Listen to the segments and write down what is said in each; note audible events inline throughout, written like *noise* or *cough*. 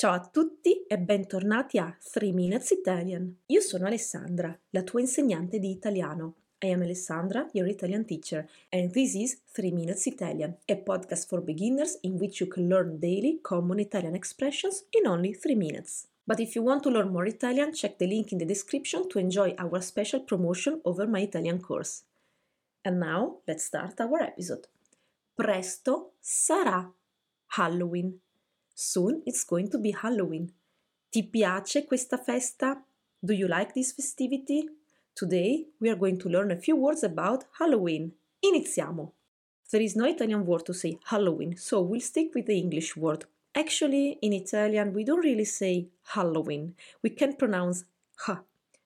Ciao a tutti e bentornati a 3 Minutes Italian. Io sono Alessandra, la tua insegnante di italiano. I am Alessandra, your Italian teacher, and this is 3 Minutes Italian, a podcast for beginners in which you can learn daily common Italian expressions in only 3 minutes. But if you want to learn more Italian, check the link in the description to enjoy our special promotion over my Italian course. And now, let's start our episode. Presto sarà Halloween. Soon it's going to be Halloween. Ti piace questa festa? Do you like this festivity? Today we are going to learn a few words about Halloween. Iniziamo! There is no Italian word to say Halloween, so we'll stick with the English word. Actually, in Italian, we don't really say Halloween. We can pronounce H.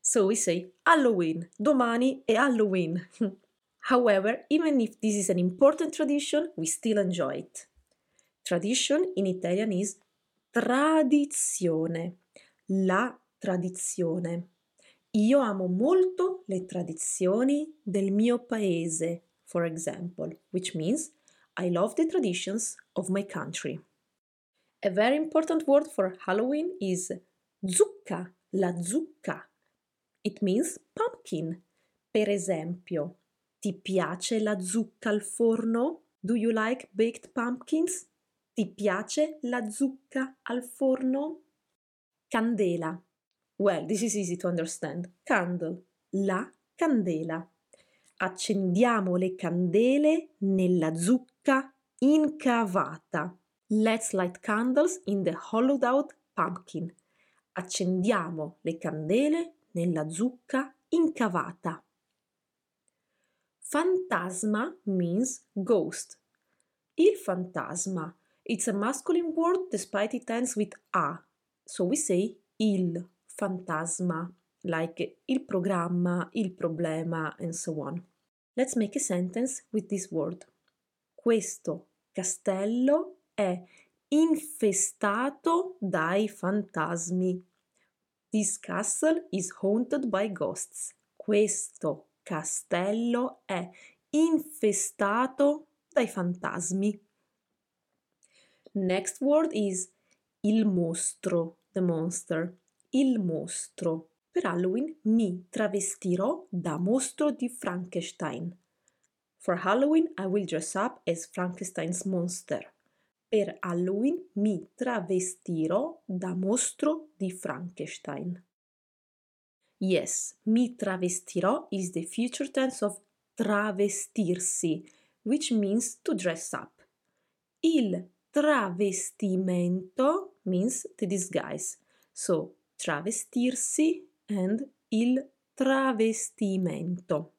So we say Halloween. Domani è Halloween. *laughs* However, even if this is an important tradition, we still enjoy it. Tradition in Italian is tradizione, la tradizione. Io amo molto le tradizioni del mio paese, for example, which means I love the traditions of my country. A very important word for Halloween is zucca, la zucca. It means pumpkin. Per esempio, ti piace la zucca al forno? Do you like baked pumpkins? Ti piace la zucca al forno? Candela. Well, this is easy to understand. Candle. La candela. Accendiamo le candele nella zucca incavata. Let's light candles in the hollowed out pumpkin. Accendiamo le candele nella zucca incavata. Fantasma means ghost. Il fantasma It's a masculine word despite it ends with a. So we say il fantasma, like il programma, il problema, and so on. Let's make a sentence with this word. Questo castello è infestato dai fantasmi. This castle is haunted by ghosts. Questo castello è infestato dai fantasmi. Next word is il mostro, the monster. Il mostro. Per Halloween mi travestirò da mostro di Frankenstein. For Halloween I will dress up as Frankenstein's monster. Per Halloween mi travestirò da mostro di Frankenstein. Yes, mi travestirò is the future tense of travestirsi, which means to dress up. Il travestimento means the disguise. So, travestirsi and il travestimento.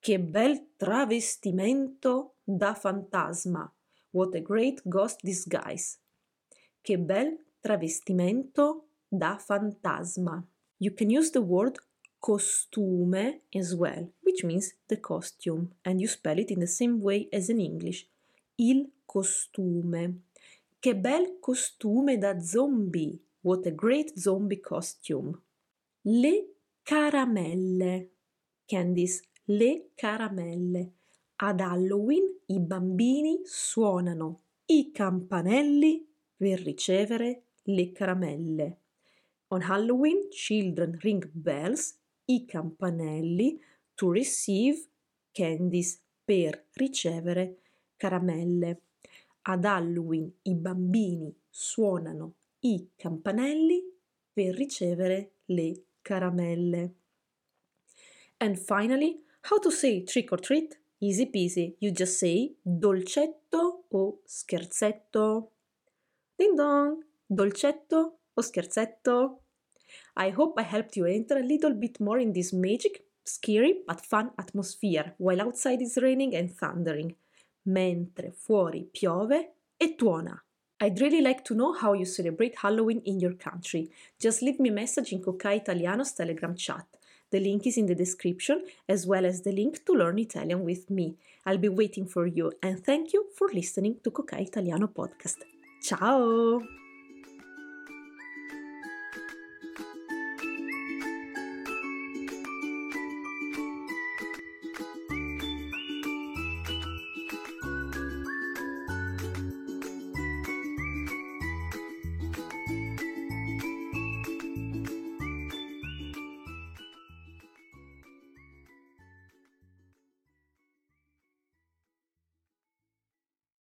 Che bel travestimento da fantasma. What a great ghost disguise. Che bel travestimento da fantasma. You can use the word costume as well, which means the costume, and you spell it in the same way as in English. Il costume. Che bel costume da zombie! What a great zombie costume! Le caramelle. Candice, le caramelle. Ad Halloween i bambini suonano i campanelli per ricevere le caramelle. On Halloween, children ring bells, i campanelli, to receive candies, per ricevere caramelle. Ad Halloween i bambini suonano i campanelli per ricevere le caramelle. And finally, how to say trick or treat? Easy peasy, you just say dolcetto o scherzetto. Ding dong, dolcetto o scherzetto? I hope I helped you enter a little bit more in this magic, scary but fun atmosphere while outside is raining and thundering. Mentre fuori piove e tuona. I'd really like to know how you celebrate Halloween in your country. Just leave me a message in Cocai Italiano's Telegram chat. The link is in the description, as well as the link to learn Italian with me. I'll be waiting for you and thank you for listening to Cocai Italiano podcast. Ciao!